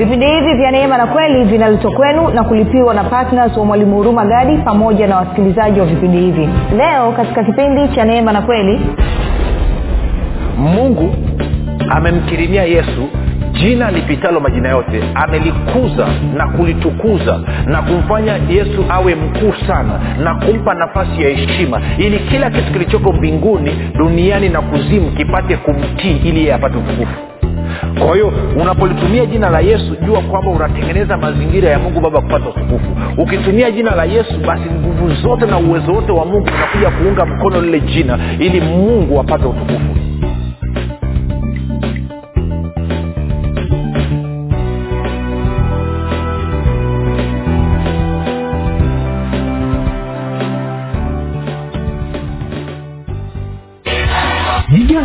vipindi hivi vya neema na kweli vinaletwa kwenu na kulipiwa na ptns wa mwalimu huruma gadi pamoja na wasikilizaji wa vipindi hivi. Leo katika kipindi cha neema na kweli mungu amemkirimia yesu jina lipitalo majina yote. Amelikuza na kulitukuza na kumfanya yesu awe mkuu sana na kumpa nafasi ya heshima ili kila kitu kilichoko mbinguni duniani na kuzimu kipate kumtii ili yeye apate utukufu kwa hiyo unapolitumia jina la yesu jua kwamba unatengeneza mazingira ya mungu baba kupata utukufu. Ukitumia jina la yesu basi nguvu zote na uwezo wote wa mungu unakuja kuunga mkono lile jina ili mungu apate utukufu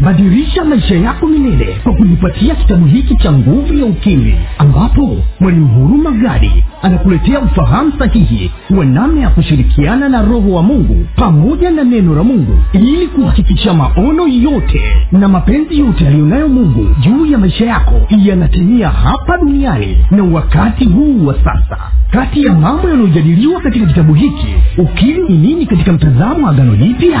badirisha maisha yako milele kwa kujipatia kitabu hiki cha nguvu ya ukimwi ambapo mwalimu huruma gadi anakuletea ufahamu sahihi wa namna ya kushirikiana na roho wa mungu pamoja na neno la mungu ili kuhakikisha maono yote na mapenzi yote aliyonayo mungu juu ya maisha yako yanatimia hapa duniani na wakati huu wa sasa. Kati ya mambo yanayojadiliwa katika kitabu hiki ukimwi ni nini katika mtazamo agano jipya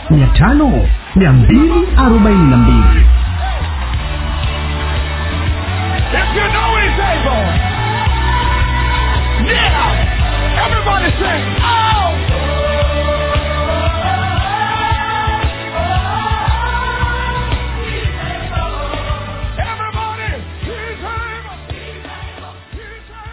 mia tano mia mbili arobaini na mbili. Yeah. Everybody sing. Oh.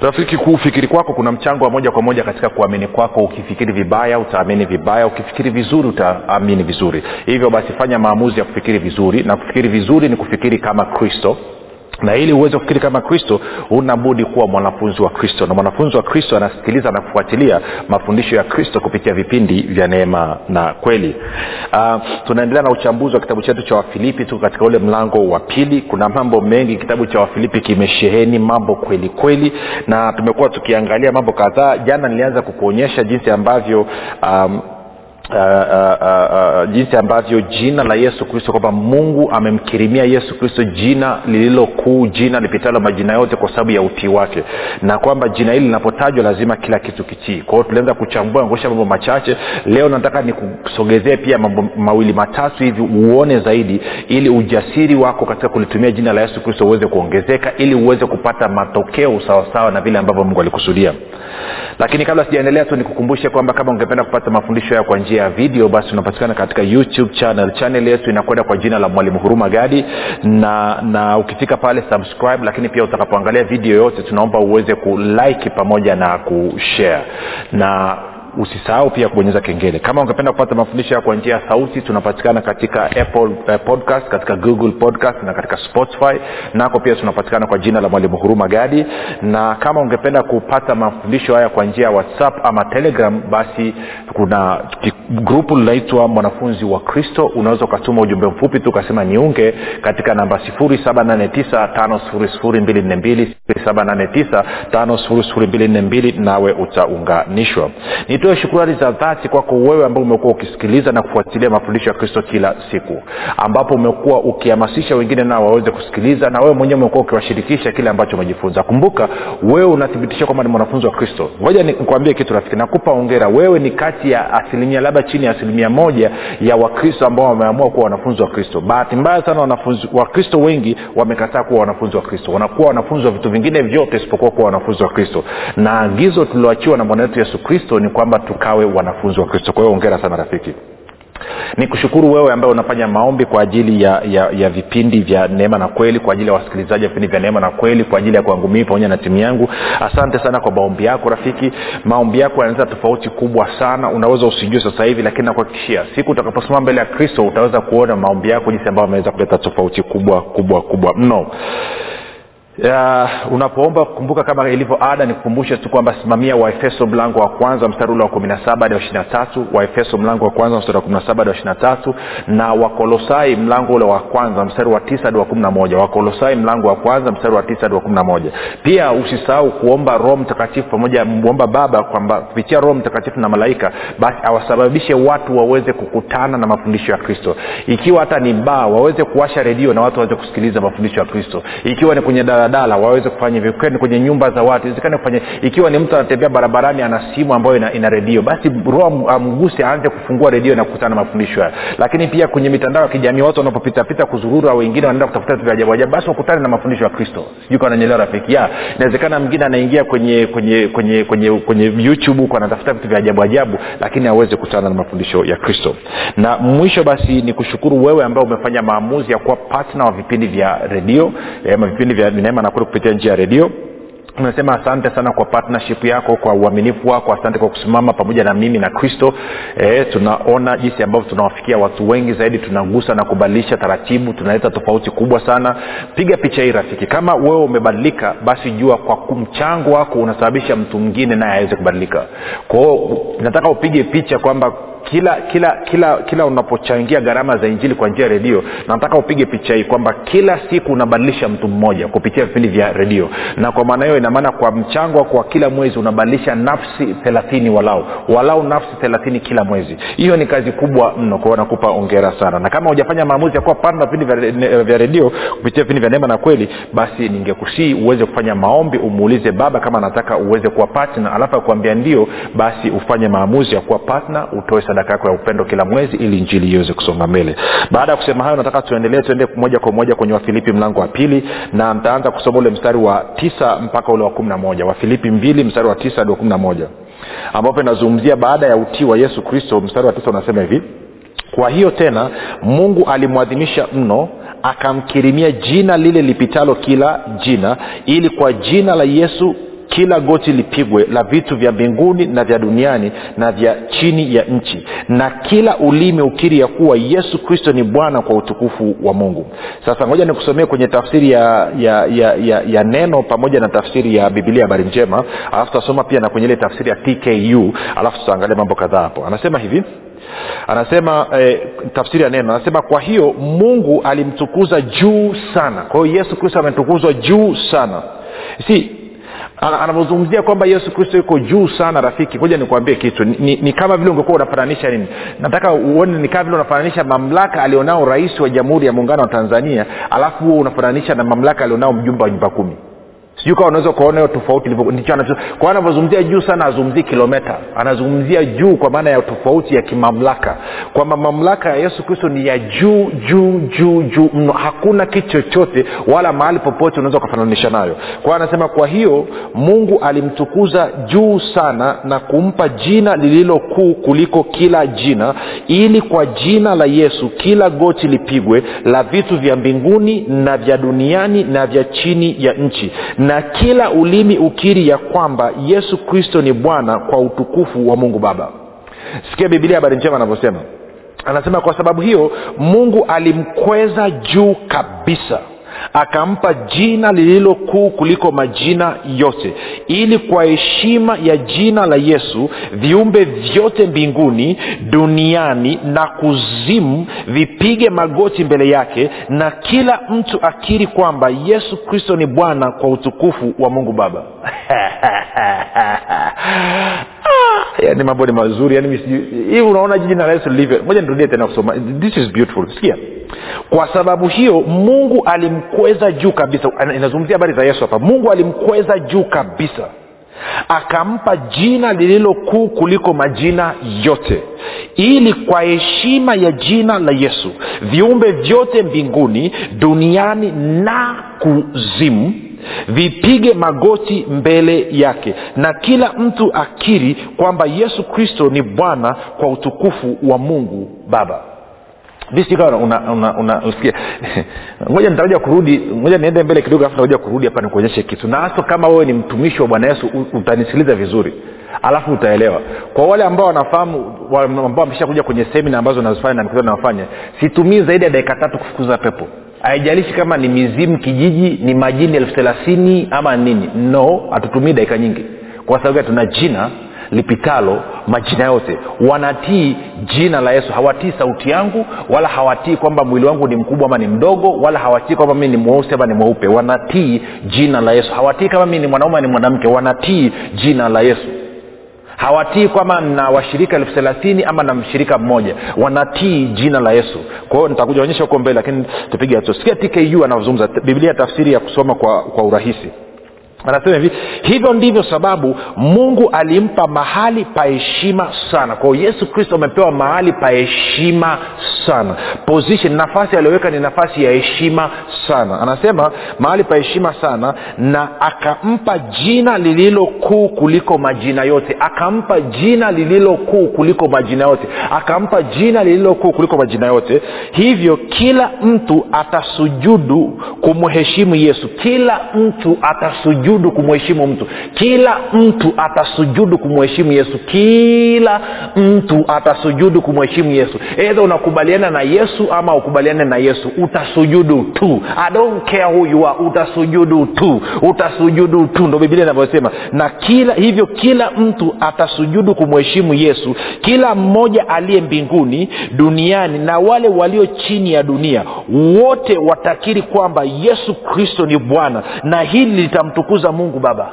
rafiki kuufikiri kwako kuna mchango wa moja kwa moja katika kuamini kwako. Ukifikiri vibaya utaamini vibaya. Ukifikiri vizuri utaamini vizuri. Hivyo basi fanya maamuzi ya kufikiri vizuri. Na kufikiri vizuri ni kufikiri kama kristo na ili uweze kufikiri kama kristo unabudi kuwa mwanafunzi wa kristo. Na mwanafunzi wa kristo anasikiliza na kufuatilia mafundisho ya kristo kupitia vipindi vya neema na kweli. Uh, tunaendelea na uchambuzi wa kitabu chetu cha wafilipi. Tuko katika ule mlango wa pili. Kuna mambo mengi. Kitabu cha wafilipi kimesheheni mambo kweli kweli. Na tumekuwa tukiangalia mambo kadhaa. Jana nilianza kukuonyesha jinsi ambavyo um, Uh, uh, uh, uh, jinsi ambavyo jina la yesu kristo kwamba mungu amemkirimia yesu kristo jina lililokuu jina lipitalo majina yote kwa sababu ya utii wake na kwamba jina hili linapotajwa lazima kila kitu kitii. Kwa hiyo tulianza kuchambua kuonyesha mambo machache. Leo nataka nikusogezee pia mambo mawili matatu hivi uone zaidi ili ujasiri wako katika kulitumia jina la yesu kristo uweze kuongezeka ili uweze kupata matokeo sawasawa na vile ambavyo mungu alikusudia. Lakini kabla sijaendelea tu nikukumbushe kwamba kama ungependa kupata mafundisho haya kwa njia ya video basi unapatikana katika youtube channel. Channel yetu inakwenda kwa jina la mwalimu huruma gadi. Na na ukifika pale subscribe lakini pia utakapoangalia video yote tunaomba uweze kulike pamoja na kushare na usisahau pia kubonyeza kengele. Kama ungependa kupata mafundisho ya kwa njia ya sauti tunapatikana katika apple eh, podcast katika google podcast na katika spotify. Nako pia tunapatikana kwa jina la mwalimu huruma gadi. Na kama ungependa kupata mafundisho haya kwa njia ya whatsapp ama telegram basi kuna grupu linaitwa mwanafunzi wa kristo. Unaweza ukatuma ujumbe mfupi tu ukasema niunge katika namba 789 nawe utaunganishwa nitoe shukurani za dhati kwako wewe ambao umekuwa ukisikiliza na kufuatilia mafundisho ya kristo kila siku ambapo umekuwa ukihamasisha wengine nao waweze kusikiliza na wewe mwenyewe umekuwa ukiwashirikisha kile ambacho umejifunza. Kumbuka wewe unathibitisha kwamba ni mwanafunzi wa kristo. Ngoja nikwambie kitu rafiki nakupa ongera wewe ni kati ya asilimia labda chini ya asilimia moja ya wakristo ambao wameamua kuwa wanafunzi wa kristo. Bahati mbaya sana wanafunzi wakristo wengi wamekataa kuwa wanafunzi wa kristo. Wanakuwa wanafunzi wa vitu vingine vyote isipokuwa kuwa wanafunzi wa kristo. Na agizo tulioachiwa na bwana wetu yesu kristo ni kwamba tukawe wanafunzi wa kristo. Kwa hiyo ongera sana rafiki. Ni kushukuru wewe ambaye unafanya maombi kwa ajili ya, ya, ya vipindi vya neema na kweli kwa ajili ya wasikilizaji wa vipindi vya neema na kweli kwa ajili ya kwangu mii pamoja na timu yangu. Asante sana kwa maombi yako rafiki. Maombi yako yanaleta tofauti kubwa sana. Unaweza usijue sasa hivi lakini nakuhakikishia siku utakaposimama mbele ya kristo utaweza kuona maombi yako jinsi ambayo ameweza kuleta tofauti kubwa kubwa kubwa mno ya, unapoomba kumbuka kama ilivyo ada nikukumbushe tu kwamba simamia waefeso mlango wa kwanza mstari ule wa kumi na saba hadi wa ishirina tatu. Waefeso mlango wa kwanza mstari wa kumi na saba hadi wa ishirina tatu. Na wakolosai mlango ule wa kwanza mstari wa tisa hadi wa kumi na moja. Wakolosai mlango wa kwanza mstari wa tisa hadi wa kumi na moja. Pia usisahau kuomba roho mtakatifu pamoja kuomba baba kwamba kupitia roho mtakatifu na malaika basi awasababishe watu waweze kukutana na mafundisho ya kristo. Ikiwa hata ni baa waweze kuwasha redio na watu waweze kusikiliza mafundisho ya kristo. Ikiwa ni kwenye daladala waweze kufanya hivyo. Ikiwa kwenye nyumba za watu iwezekane kufanya ikiwa ni mtu anatembea barabarani ana simu ambayo ina, ina redio basi roho amguse aanze kufungua redio na kukutana na mafundisho haya. Lakini pia kwenye mitandao ya kijamii watu wanapopitapita kuzurura wengine wanaenda kutafuta vitu vya ajabu. Ajabu basi wakutane na mafundisho ya kristo. Sijui kama nanyelewa rafiki. Ya inawezekana mwingine anaingia kwenye kwenye kwenye kwenye kwenye youtube huko anatafuta vitu vya ajabu ajabu lakini aweze kukutana na mafundisho ya kristo. Na mwisho basi ni kushukuru wewe ambao umefanya maamuzi ya kuwa patna wa vipindi vya redio ama vipindi vya neema na kweli kupitia njia ya redio. Unasema asante sana kwa partnership yako kwa uaminifu wako asante kwa kusimama pamoja na mimi na kristo. E, tunaona jinsi ambavyo tunawafikia watu wengi zaidi tunagusa na kubadilisha taratibu tunaleta tofauti kubwa sana. Piga picha hii rafiki. Kama wewe umebadilika basi jua kwa mchango wako unasababisha mtu mwingine naye aweze kubadilika. Kwao nataka upige picha kwamba kila kila kila kila unapochangia gharama za injili kwa njia ya redio nataka upige picha hii kwamba kila siku unabadilisha mtu mmoja kupitia vipindi vya redio. Na kwa maana hiyo inamaana kwa mchango kwa kila mwezi unabadilisha nafsi thelathini walau. Walau nafsi thelathini kila mwezi. Hiyo ni kazi kubwa mno kwao nakupa ongera sana. Na kama hujafanya maamuzi ya kuwa partner vipindi vya redio kupitia vipindi vya neema na kweli basi ningekusii uweze kufanya maombi umuulize baba kama anataka uweze kuwa patna alafu akuambia ndio basi ufanye maamuzi ya kuwa patna utoe sadaka yako ya upendo kila mwezi ili injili iweze kusonga mbele. Baada ya kusema hayo nataka tuendelee tuende moja kwa moja kwenye wafilipi mlango wa pili na ntaanza kusoma ule mstari wa tisa mpaka ule wa kumi na moja. Wafilipi mbili mstari wa tisa hadi wa kumi na moja ambapo inazungumzia baada ya utii wa yesu kristo mstari wa tisa unasema hivi kwa hiyo tena mungu alimwadhimisha mno akamkirimia jina lile lipitalo kila jina ili kwa jina la yesu kila goti lipigwe la vitu vya mbinguni na vya duniani na vya chini ya nchi. Na kila ulimi ukiri ya kuwa yesu kristo ni bwana kwa utukufu wa mungu. Sasa ngoja nikusomee kwenye tafsiri ya ya, ya, ya ya neno pamoja na tafsiri ya bibilia habari njema. Alafu tutasoma pia na kwenye ile tafsiri ya tku alafu tutaangalia mambo kadhaa hapo. Anasema hivi. Anasema eh, tafsiri ya neno. Anasema kwa hiyo mungu alimtukuza juu sana. Kwa hiyo yesu kristo ametukuzwa juu sana. Si anavyozungumzia kwamba yesu kristo yuko juu sana rafiki kuja nikuambie kitu. Ni, ni, ni kama vile ungekuwa unafananisha nini? Nataka uone ni kama vile unafananisha mamlaka alionao rais wa jamhuri ya muungano wa tanzania alafu huo unafananisha na mamlaka alionao mjumba wa nyumba kumi sijui kawa unaweza ukaona hiyo tofauti ndicho kwa anavyozungumzia juu sana azungumzii kilometa. Anazungumzia juu kwa maana ya tofauti ya kimamlaka. Kwamba mamlaka ya yesu kristo ni ya juu juu juu juu mno. Hakuna kitu chochote wala mahali popote unaweza ukafananisha nayo. Kwao anasema kwa hiyo mungu alimtukuza juu sana na kumpa jina lililo kuu kuliko kila jina ili kwa jina la yesu kila goti lipigwe la vitu vya mbinguni na vya duniani na vya chini ya nchi kila ulimi ukiri ya kwamba yesu kristo ni bwana kwa utukufu wa mungu baba. Sikia bibilia habari njema anavyosema. Anasema kwa sababu hiyo mungu alimkweza juu kabisa akampa jina lililo kuu kuliko majina yote ili kwa heshima ya jina la yesu viumbe vyote mbinguni duniani na kuzimu vipige magoti mbele yake na kila mtu akiri kwamba yesu kristo ni bwana kwa utukufu wa mungu baba yani mambo ni mazuri yani hii unaona jina la yesu lilivyo. Moja nirudie tena kusoma. This is beautiful. Sikia. Kwa sababu hiyo mungu alimkweza juu kabisa. Inazungumzia habari za yesu hapa. Mungu alimkweza juu kabisa. Akampa jina lililo kuu kuliko majina yote. Ili kwa heshima ya jina la yesu viumbe vyote mbinguni duniani na kuzimu vipige magoti mbele yake. Na kila mtu akiri kwamba yesu kristo ni bwana kwa utukufu wa mungu baba. Una, ngoja nitaraja kurudi ngoja niende mbele kidogo alafu nitakuja kurudi hapa nikuonyeshe kitu. Na hasa kama wewe ni mtumishi wa bwana yesu utanisikiliza vizuri. Alafu utaelewa. Kwa wale ambao wanafahamu ambao wameshakuja kwenye semina ambazo nazifanya na mikutano nafanya situmii zaidi ya dakika tatu kufukuza pepo haijalishi kama ni mizimu kijiji ni majini elfu thelathini ama nini. No hatutumii dakika nyingi. Kwa sababu tuna jina lipitalo majina yote. Wanatii jina la yesu. Hawatii sauti yangu wala hawatii kwamba mwili wangu ni mkubwa ama ni mdogo wala hawatii kwamba mii ni mweusi ama ni mweupe. Wanatii jina la yesu. Hawatii kama mii ni mwanaume ni mwanamke. Wanatii jina la yesu hawatii kwama na washirika elfu thelathini ama na mshirika mmoja. Wanatii jina la yesu. Kwa hiyo nitakuja onyesha huko mbele lakini tupige hatua. Sikia tku anavyozungumza biblia tafsiri ya kusoma kwa, kwa urahisi anasema hivi hivyo ndivyo sababu mungu alimpa mahali pa heshima sana. Kwao yesu kristo amepewa mahali pa heshima sana. Position nafasi aliyoweka ni nafasi ya heshima sana. Anasema mahali pa heshima sana na akampa jina lililo kuu kuliko majina yote. Akampa jina lililo kuu kuliko majina yote. Akampa jina lililo kuu kuliko majina yote. Hivyo kila mtu atasujudu kumheshimu yesu. Kila mtu atasujudu atasujudu kumheshimu mtu. Kila mtu atasujudu kumheshimu yesu. Kila mtu atasujudu kumheshimu yesu. Edha unakubaliana na yesu ama ukubaliane na yesu. Utasujudu tu. I don't care who you are. Utasujudu tu. Utasujudu tu. Ndo biblia inavyosema. Na kila hivyo kila mtu atasujudu kumheshimu yesu. Kila mmoja aliye mbinguni duniani na wale walio chini ya dunia wote watakiri kwamba yesu kristo ni bwana. Na hili litamtukuza mungu baba.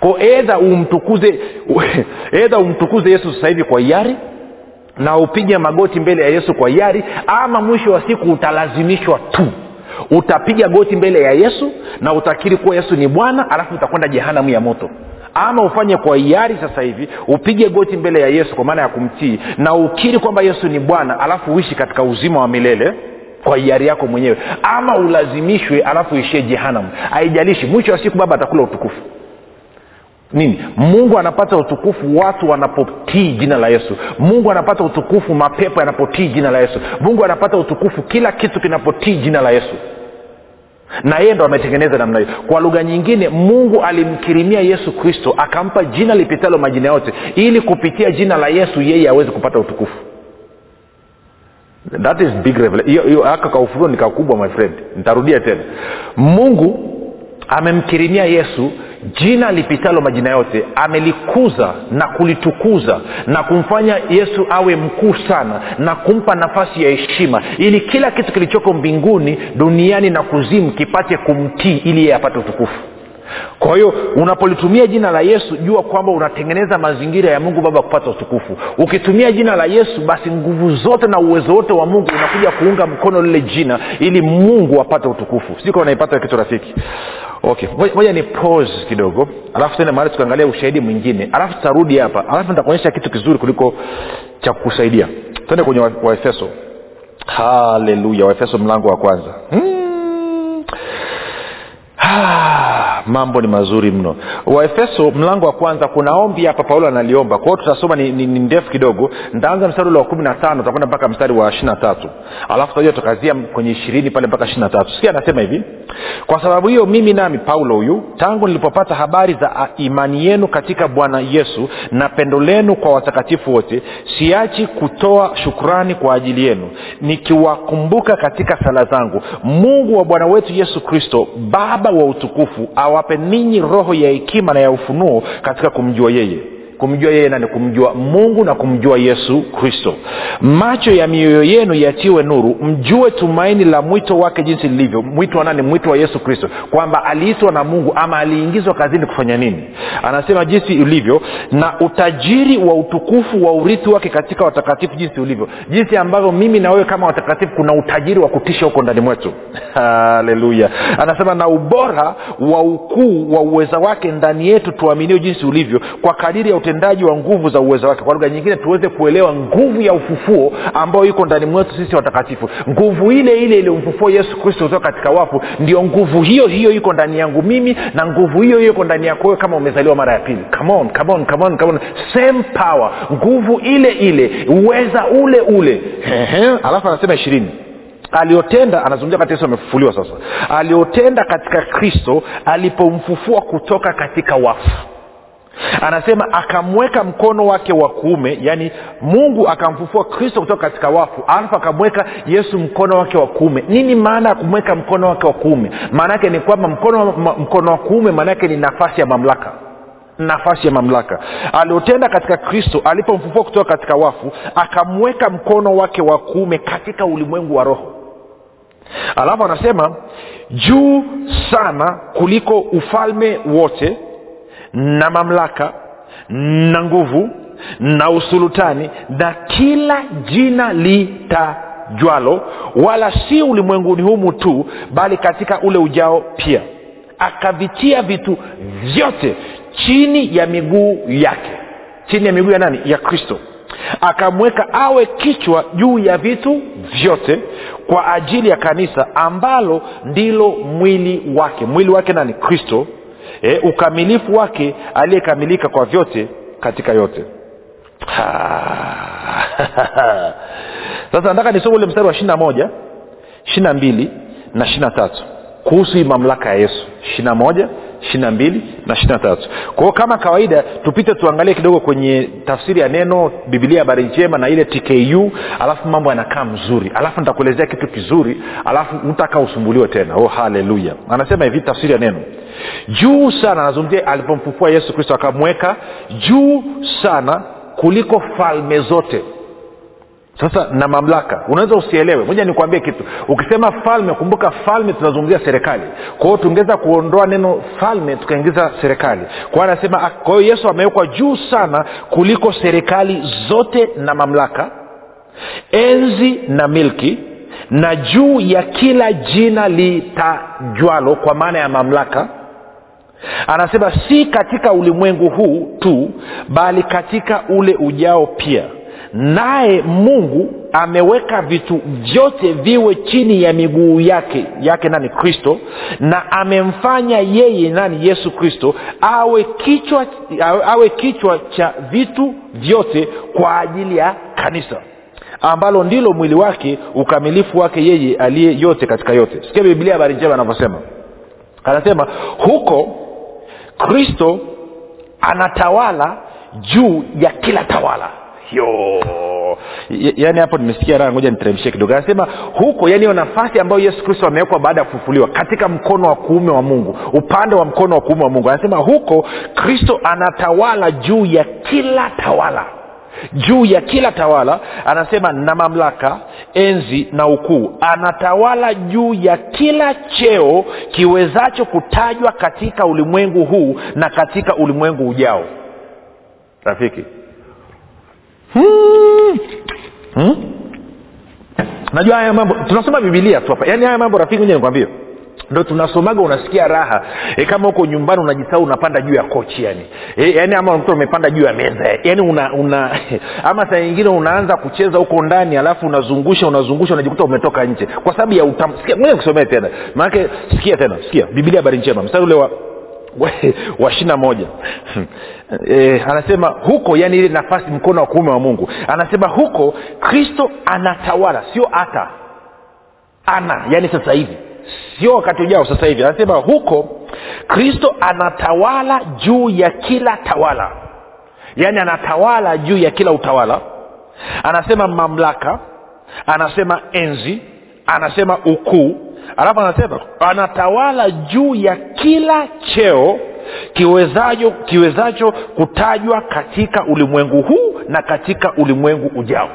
Ko edha umtukuze edha umtukuze yesu sasa hivi kwa hiari na upige magoti mbele ya yesu kwa hiari ama mwisho wa siku utalazimishwa tu. Utapiga goti mbele ya yesu na utakiri kuwa yesu ni bwana alafu utakwenda jehanamu ya moto. Ama ufanye kwa hiari sasa hivi upige goti mbele ya yesu kwa maana ya kumtii na ukiri kwamba yesu ni bwana alafu uishi katika uzima wa milele kwa hiari yako mwenyewe. Ama ulazimishwe alafu uishie jehanam haijalishi mwisho wa siku baba atakula utukufu. Nini? Mungu anapata utukufu watu wanapotii jina la yesu. Mungu anapata utukufu mapepo yanapotii jina la yesu. Mungu anapata utukufu kila kitu kinapotii jina la yesu. Na yeye ndo ametengeneza namna hiyo. Kwa lugha nyingine mungu alimkirimia yesu kristo akampa jina lipitalo majina yote ili kupitia jina la yesu yeye aweze kupata utukufu that is big aka kaufunuo ni kakubwa my friend. Nitarudia tena. Mungu amemkirimia yesu jina lipitalo majina yote. Amelikuza na kulitukuza na kumfanya yesu awe mkuu sana na kumpa nafasi ya heshima ili kila kitu kilichoko mbinguni duniani na kuzimu kipate kumtii ili yeye apate utukufu kwa hiyo unapolitumia jina la yesu jua kwamba unatengeneza mazingira ya mungu baba kupata utukufu. Ukitumia jina la yesu basi nguvu zote na uwezo wote wa mungu unakuja kuunga mkono lile jina ili mungu apate utukufu. Siko unaipata kitu rafiki. Okay moja ni pause kidogo. Alafu tena mahali tukaangalia ushahidi mwingine. Alafu tutarudi hapa. Alafu nitakuonyesha kitu kizuri kuliko cha kukusaidia twende kwenye waefeso haleluya waefeso mlango wa kwanza. Hmm. Mambo ni mazuri mno. Waefeso mlango wa kwanza kuna ombi hapa paulo analiomba. Kwa hiyo tutasoma ni, ni, ni ndefu kidogo. Ntaanza mstari ule wa kumi na tano tutakwenda mpaka mstari wa ishiri na tatu. Alafu tutaja tukazia kwenye ishirini pale mpaka ishiri na tatu. Sikia anasema hivi. Kwa sababu hiyo mimi nami paulo huyu tangu nilipopata habari za imani yenu katika bwana yesu na pendo lenu kwa watakatifu wote siachi kutoa shukurani kwa ajili yenu nikiwakumbuka katika sala zangu. Mungu wa bwana wetu yesu kristo baba wa utukufu awape ninyi roho ya hekima na ya ufunuo katika kumjua yeye kumjua yeye nani kumjua mungu na kumjua yesu kristo. Macho ya mioyo yenu yatiwe nuru mjue tumaini la mwito wake jinsi lilivyo. Mwito wa nani? Mwito wa yesu kristo. Kwamba aliitwa na mungu ama aliingizwa kazini kufanya nini? Anasema jinsi ulivyo na utajiri wa utukufu wa urithi wake katika watakatifu jinsi ulivyo. Jinsi ambavyo mimi na wewe kama watakatifu kuna utajiri wa kutisha huko ndani mwetu. Haleluya. Anasema na ubora wa ukuu wa uweza wake ndani yetu tuaminio jinsi ulivyo kwa kadiri ya utendaji wa nguvu za uwezo wake. Kwa lugha nyingine tuweze kuelewa nguvu ya ufufuo ambayo iko ndani mwetu sisi watakatifu. Nguvu ile ile iliyomfufua yesu kristo kutoka katika wafu ndio nguvu hiyo hiyo iko ndani yangu mimi na nguvu hiyo hiyo iko ndani yako wewe kama umezaliwa mara ya pili. Come on, come on, come on, come on. same power. Nguvu ile ile uweza ule ule. Alafu anasema ishirini. Aliotenda anazungumzia kati yesu amefufuliwa sasa. Aliotenda katika kristo alipomfufua kutoka katika wafu anasema akamweka mkono wake wa kuume yaani mungu akamfufua kristo kutoka katika wafu alafu akamweka yesu mkono wake wa kuume. Nini maana ya kumweka mkono wake wa kuume? Maanaake ni kwamba mkono, mkono wa kuume maanaake ni nafasi ya mamlaka. Nafasi ya mamlaka. Aliotenda katika kristo alipomfufua kutoka katika wafu akamweka mkono wake wa kuume katika ulimwengu wa roho. Alafu anasema juu sana kuliko ufalme wote na mamlaka na nguvu na usulutani na kila jina litajwalo wala si ulimwenguni humu tu bali katika ule ujao pia. Akavitia vitu vyote chini ya miguu yake. Chini ya miguu ya nani? Ya kristo. Akamweka awe kichwa juu ya vitu vyote kwa ajili ya kanisa ambalo ndilo mwili wake. Mwili wake nani? Kristo e, ukamilifu wake aliyekamilika kwa vyote katika yote. Sasa nataka nisome ule mstari wa ishiri na moja ishiri na mbili na ishiri na tatu kuhusu hii mamlaka ya yesu. Ishiri na moja ishiri na mbili na ishirina tatu. Kwao kama kawaida tupite tuangalie kidogo kwenye tafsiri ya neno bibilia habari njema na ile tku alafu mambo yanakaa mzuri. Alafu nitakuelezea kitu kizuri alafu utakaa usumbuliwe tena. Oh haleluya. Anasema hivi tafsiri ya neno. Juu sana anazungumzia alipomfufua yesu kristo akamweka juu sana kuliko falme zote sasa na mamlaka unaweza usielewe. Moja nikuambie kitu. Ukisema falme kumbuka falme tunazungumzia serikali. Kwa hiyo tungeweza kuondoa neno falme tukaingiza serikali. Kwa anasema kwa hiyo yesu amewekwa juu sana kuliko serikali zote na mamlaka enzi na milki na juu ya kila jina litajwalo kwa maana ya mamlaka. Anasema si katika ulimwengu huu tu bali katika ule ujao pia naye mungu ameweka vitu vyote viwe chini ya miguu yake yake nani? Kristo. Na amemfanya yeye nani? Yesu kristo awe kichwa awe kichwa cha vitu vyote kwa ajili ya kanisa ambalo ndilo mwili wake ukamilifu wake yeye aliye yote katika yote. Sikia biblia habari njema anavyosema anasema huko kristo anatawala juu ya kila tawala yaani hapo nimesikia raha ngoja niteremshie kidogo. Anasema huko yaani hiyo nafasi ambayo yesu kristo amewekwa baada ya kufufuliwa katika mkono wa kuume wa mungu upande wa mkono wa kuume wa mungu. Anasema huko kristo anatawala juu ya kila tawala. Juu ya kila tawala anasema na mamlaka enzi na ukuu. Anatawala juu ya kila cheo kiwezacho kutajwa katika ulimwengu huu na katika ulimwengu ujao. Rafiki hmm. Hmm? najua haya mambo tunasoma bibilia tu hapa. Yaani haya mambo rafiki moja nikwambie. Ndo tunasomaga unasikia raha. E, kama huko nyumbani unajisau unapanda juu ya kochi yani. E, yani ama mtu umepanda juu ya meza. Yani una, una ama saa nyingine unaanza kucheza huko ndani alafu unazungusha unazungusha unajikuta umetoka nje. Kwa sababu ya utam sikia ngoja nikusomee tena. Maanake sikia tena sikia. Bibilia habari njema. Mstari ule wa wa ishirina moja. E, anasema huko yani ile nafasi mkono wa kuume wa mungu. Anasema huko kristo anatawala sio hata ana yani sasa hivi. Sio wakati ujao sasa hivi. Anasema huko kristo anatawala juu ya kila tawala. Yaani anatawala juu ya kila utawala. Anasema mamlaka anasema enzi anasema ukuu alafu anasema anatawala juu ya kila cheo kiwezacho kiwezacho kutajwa katika ulimwengu huu na katika ulimwengu ujao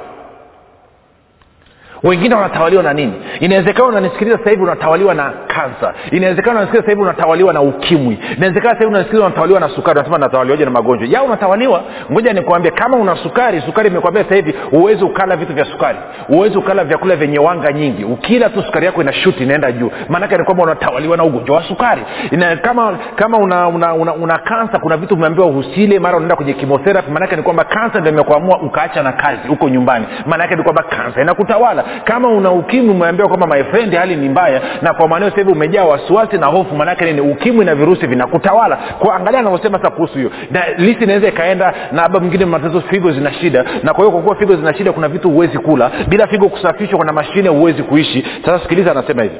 wengine wanatawaliwa na nini? Inawezekana unanisikiliza sasa hivi unatawaliwa na kansa inawezekana unanisikiliza sasa hivi unatawaliwa na ukimwi. Inawezekana sasa hivi unanisikiliza unatawaliwa na sukari. Unasema natawaliwaje na magonjwa? Ya unatawaliwa. Ngoja nikuambie kama una sukari sukari imekwambia sasa hivi huwezi ukala vitu vya sukari. Huwezi ukala vyakula vyenye wanga nyingi. Ukila tu sukari yako ina shuti inaenda juu. Maanake ni kwamba unatawaliwa na ugonjwa wa sukari. Ina, kama kama una una, una, una kansa kuna vitu vimeambiwa usile mara unaenda kwenye kimotherapi maanake ni kwamba kansa ndio imekuamua ukaacha na kazi huko nyumbani. Maanake ni kwamba kansa inakutawala kama una ukimwi umeambiwa kwamba my friend hali ni mbaya. Na kwa maanao hivi umejaa wasiwasi na hofu maanake nini ukimwi na virusi vinakutawala. Kwa angalia anavyosema sasa kuhusu hiyo. Na lisi inaweza ikaenda na labda mwingine matatizo figo zina shida. Na kwa hiyo kwa kuwa figo zina shida kuna vitu huwezi kula. Bila figo kusafishwa kuna mashine huwezi kuishi. Sasa sikiliza anasema hivi.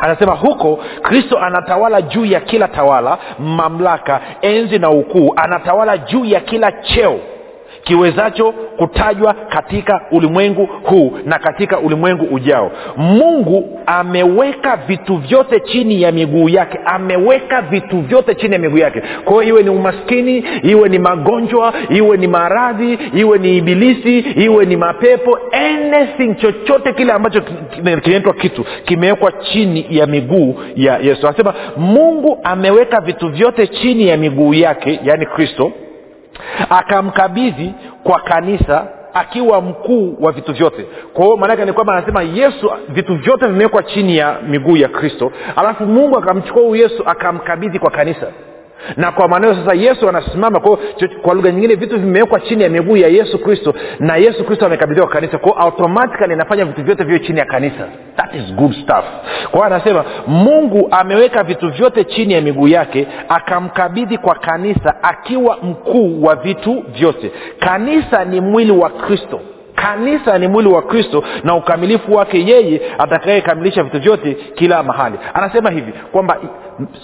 Anasema huko kristo anatawala juu ya kila tawala mamlaka enzi na ukuu. Anatawala juu ya kila cheo kiwezacho kutajwa katika ulimwengu huu na katika ulimwengu ujao. Mungu ameweka vitu vyote chini ya miguu yake. Ameweka vitu vyote chini ya miguu yake. Kwa hiyo iwe ni umaskini iwe ni magonjwa iwe ni maradhi iwe ni ibilisi iwe ni mapepo anything chochote kile ambacho kinaitwa kitu kimewekwa chini ya miguu ya yesu. Anasema mungu ameweka vitu vyote chini ya miguu yake yaani kristo akamkabidhi kwa kanisa akiwa mkuu wa vitu vyote. Kwa hiyo maanake ni kwamba anasema yesu vitu vyote vimewekwa chini ya miguu ya kristo. Alafu mungu akamchukua huyu yesu akamkabidhi kwa kanisa na kwa maneno sasa yesu anasimama kwa, kwa lugha nyingine vitu vimewekwa chini ya miguu ya yesu kristo na yesu kristo amekabidhiwa kwa kanisa kwao automatikali inafanya vitu vyote viwe chini ya kanisa. That is good stuff. Kwao anasema mungu ameweka vitu vyote chini ya miguu yake akamkabidhi kwa kanisa akiwa mkuu wa vitu vyote. Kanisa ni mwili wa kristo. Kanisa ni mwili wa kristo na ukamilifu wake yeye atakayekamilisha vitu vyote kila mahali. Anasema hivi kwamba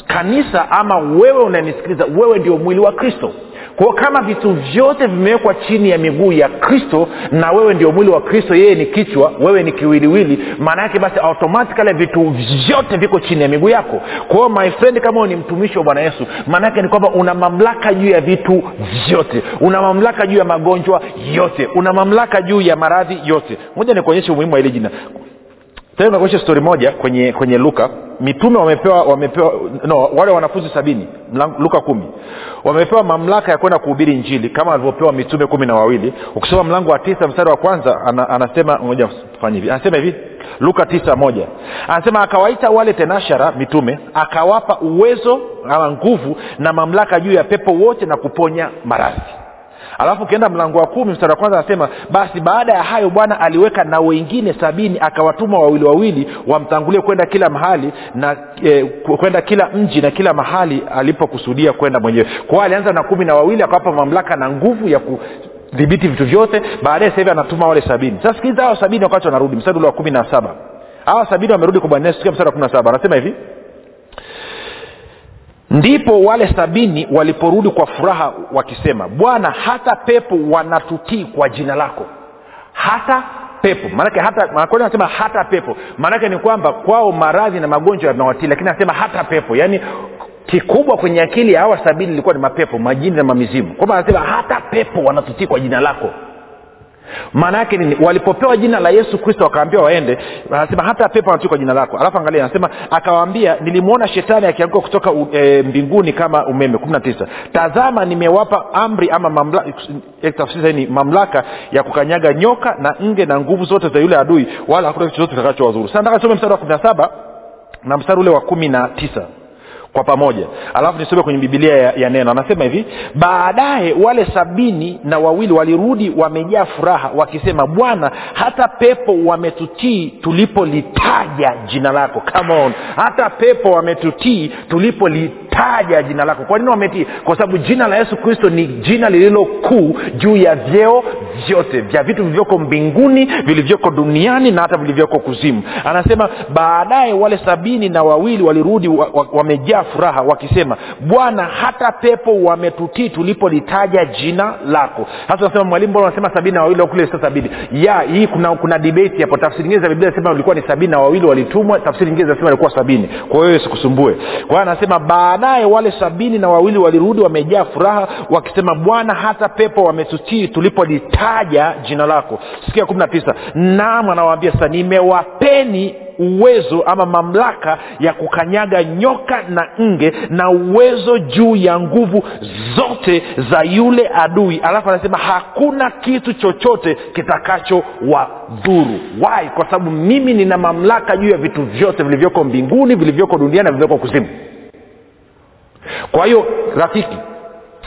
kanisa ama wewe unanisikiliza wewe ndio mwili wa kristo. Kwao kama vitu vyote vimewekwa chini ya miguu ya kristo na wewe ndio mwili wa kristo yeye ni kichwa wewe ni kiwiliwili maana yake basi automatikali vitu vyote viko chini ya miguu yako. Kwao my friend kama ni mtumishi wa bwana yesu maana yake ni kwamba una mamlaka juu ya vitu vyote. Una mamlaka juu ya magonjwa yote. Una mamlaka juu ya maradhi yote. Moja nikuonyeshe umuhimu wa hili jina tena stori moja kwenye kwenye luka. Mitume wamepewa wamepewa no wale wanafunzi sabini luka kumi. Wamepewa mamlaka ya kwenda kuhubiri njili kama walivyopewa mitume kumi na wawili. Ukisoma mlango wa tisa mstari wa kwanza ana, anasema moja fanya hivi. Anasema hivi luka tisa moja. Anasema akawaita wale tenashara mitume akawapa uwezo ama nguvu na mamlaka juu ya pepo wote na kuponya maradhi alafu ukienda mlango wa kumi mstari wa kwanza anasema basi baada ya hayo bwana aliweka na wengine sabini akawatuma wawili wawili wamtangulie kwenda kila mahali na e, kwenda kila mji na kila mahali alipokusudia kwenda mwenyewe. Kwao alianza na kumi na wawili akawapa mamlaka na nguvu ya ku dhibiti vitu vyote. Baadaye sasa hivi anatuma wale sabini. Sasa sikiliza hawa sabini wakati wanarudi mstari ule wa kumi na saba. Hawa sabini wamerudi kwa bwana yesu. Mstari wa kumi na saba. Anasema hivi ndipo wale sabini waliporudi kwa furaha wakisema bwana hata pepo wanatutii kwa jina lako. Hata pepo. Maanake anasema hata pepo. Maanake ni kwamba kwao maradhi na magonjwa yamewatii lakini anasema hata pepo. Yaani kikubwa kwenye akili ya hawa sabini ilikuwa ni mapepo majini na mamizimu. Kwamba anasema hata pepo wanatutii kwa jina lako maana yake nini? Walipopewa jina la yesu kristo wakaambiwa waende anasema hata pepo anatii kwa jina lako. Alafu angalia anasema akawaambia nilimwona shetani akianguka kutoka e, mbinguni kama umeme. Kumi na tisa. Tazama nimewapa amri ama mamlaka ni mamlaka ya kukanyaga nyoka na nge na nguvu zote za yule adui wala hakuna kitu chochote kitakachowazuru sasa nataka some mstari wa kumi na saba na mstari ule wa kumi na tisa kwa pamoja. Alafu nisome kwenye bibilia ya, ya neno. Anasema hivi baadaye wale sabini na wawili walirudi wamejaa furaha wakisema bwana hata pepo wametutii tulipolitaja jina lako Come on. hata pepo wametutii tulipolitaja jina lako. Kwa nini wametii? Kwa sababu jina la yesu kristo ni jina lililokuu juu ya vyeo vyote vya vitu vilivyoko mbinguni vilivyoko duniani na hata vilivyoko kuzimu. Anasema baadaye wale sabini na wawili walirudi wa, wa, wamejaa furaha wakisema bwana hata pepo wametutii tulipolitaja jina lako. Sasa nasema mwalimu mbona unasema sabini na wawili kule sio sabini. Ya hii kuna kuna debate hapo. Tafsiri nyingine za biblia zinasema walikuwa ni sabini na wawili walitumwa tafsiri nyingine zinasema walikuwa sabini. Kwa hiyo sikusumbue kwa hiyo anasema baadaye wale sabini na wawili walirudi wamejaa furaha wakisema bwana hata pepo wametutii tulipolitaja jina lako sikia kumi na tisa. Naam anawaambia sasa nimewapeni uwezo ama mamlaka ya kukanyaga nyoka na nge na uwezo juu ya nguvu zote za yule adui. Alafu anasema hakuna kitu chochote kitakacho wadhuru. Why? Kwa sababu mimi nina mamlaka juu ya vitu vyote vilivyoko mbinguni vilivyoko duniani na vilivyoko kuzimu. Kwa hiyo rafiki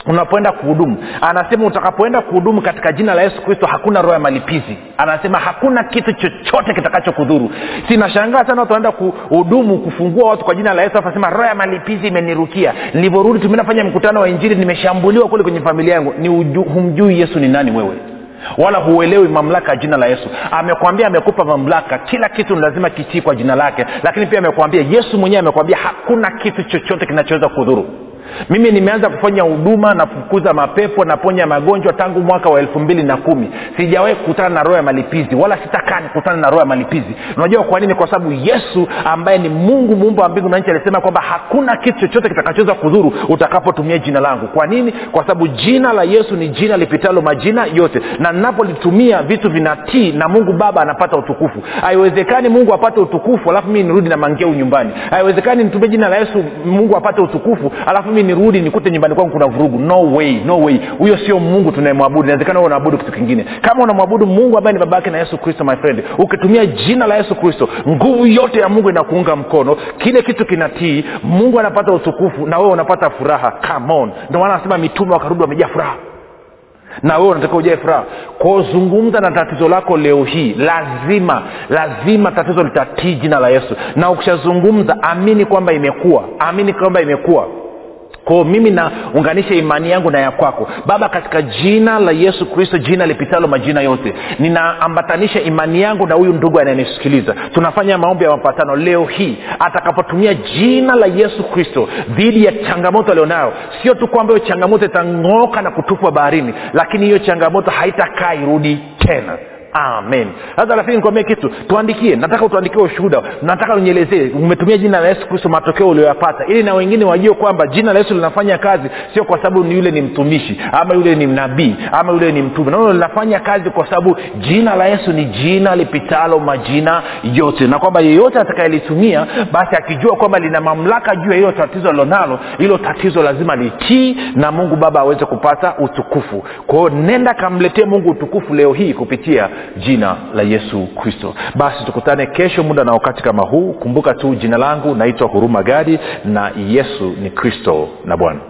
unapoenda kuhudumu. Anasema utakapoenda kuhudumu katika jina la yesu kristo hakuna roho ya malipizi. Anasema hakuna kitu chochote kitakachokudhuru. Sinashangaa sana watu wanaenda kuhudumu kufungua watu kwa jina la yesu anasema roho ya malipizi imenirukia. Nilivyorudi tumenafanya mkutano wa injili nimeshambuliwa kule kwenye familia yangu. Ni uju, humjui yesu ni nani wewe. Wala huelewi mamlaka ya jina la yesu. Amekwambia amekupa mamlaka. Kila kitu ni lazima kitii kwa jina lake. Lakini pia amekwambia yesu mwenyewe amekwambia hakuna kitu chochote kinachoweza kudhuru mimi nimeanza kufanya huduma na kukuza mapepo naponya magonjwa tangu mwaka wa elfu mbili na kumi. Sijawahi kukutana na roho ya malipizi wala sitakaa nikutana na roho ya malipizi. Unajua kwa nini? Kwa sababu yesu ambaye ni mungu muumba wa mbingu na nchi alisema kwamba hakuna kitu chochote kitakachoweza kudhuru utakapotumia jina langu. Kwa nini? Kwa sababu jina la yesu ni jina lipitalo majina yote. Na ninapolitumia vitu vinatii na mungu baba anapata utukufu. Haiwezekani mungu apate utukufu alafu mii nirudi na mangeu nyumbani. Haiwezekani nitumie jina la yesu mungu apate utukufu alafu mimi nirudi nikute nyumbani kwangu kuna vurugu. No way no way. Huyo sio mungu tunayemwabudu. Inawezekana huo unaabudu kitu kingine. Kama unamwabudu mungu ambaye ni babake na yesu kristo my friend ukitumia jina la yesu kristo nguvu yote ya mungu inakuunga mkono. Kile kitu kinatii mungu anapata utukufu na wewe unapata furaha. Come ndio maana anasema mitume wakarudi wamejaa furaha. Na wewe unatakiwa ujae furaha. Kwao na tatizo lako leo hii. Lazima lazima tatizo litatii jina la yesu. Na ukishazungumza amini kwamba imekuwa. Amini kwamba imekuwa kwao mimi naunganisha imani yangu na ya kwako. Baba katika jina la yesu kristo jina lipitalo majina yote ninaambatanisha imani yangu na huyu ndugu anayenisikiliza. Tunafanya maombi ya mapatano leo hii. Atakapotumia jina la yesu kristo dhidi ya changamoto alionayo sio tu kwamba hiyo changamoto itang'oka na kutupwa baharini lakini hiyo changamoto haitakaa irudi tena amen. Sasa rafiki nikwambie kitu. Tuandikie. Nataka utuandikie ushuhuda. Nataka unyelezee umetumia jina la yesu kristo matokeo ulioyapata ili na wengine wajue kwamba jina la yesu linafanya kazi sio kwa sababu ni yule ni mtumishi ama yule ni nabii ama yule ni mtume. Naona linafanya kazi kwa sababu jina la yesu ni jina lipitalo majina yote. Na kwamba yeyote atakayelitumia basi akijua kwamba lina mamlaka juu ya hilo tatizo alilonalo hilo tatizo lazima litii na mungu baba aweze kupata utukufu. Kwa hiyo nenda kamletee mungu utukufu leo hii kupitia jina la yesu kristo. Basi tukutane kesho muda na wakati kama huu. Kumbuka tu jina langu naitwa huruma gadi na yesu ni kristo na bwana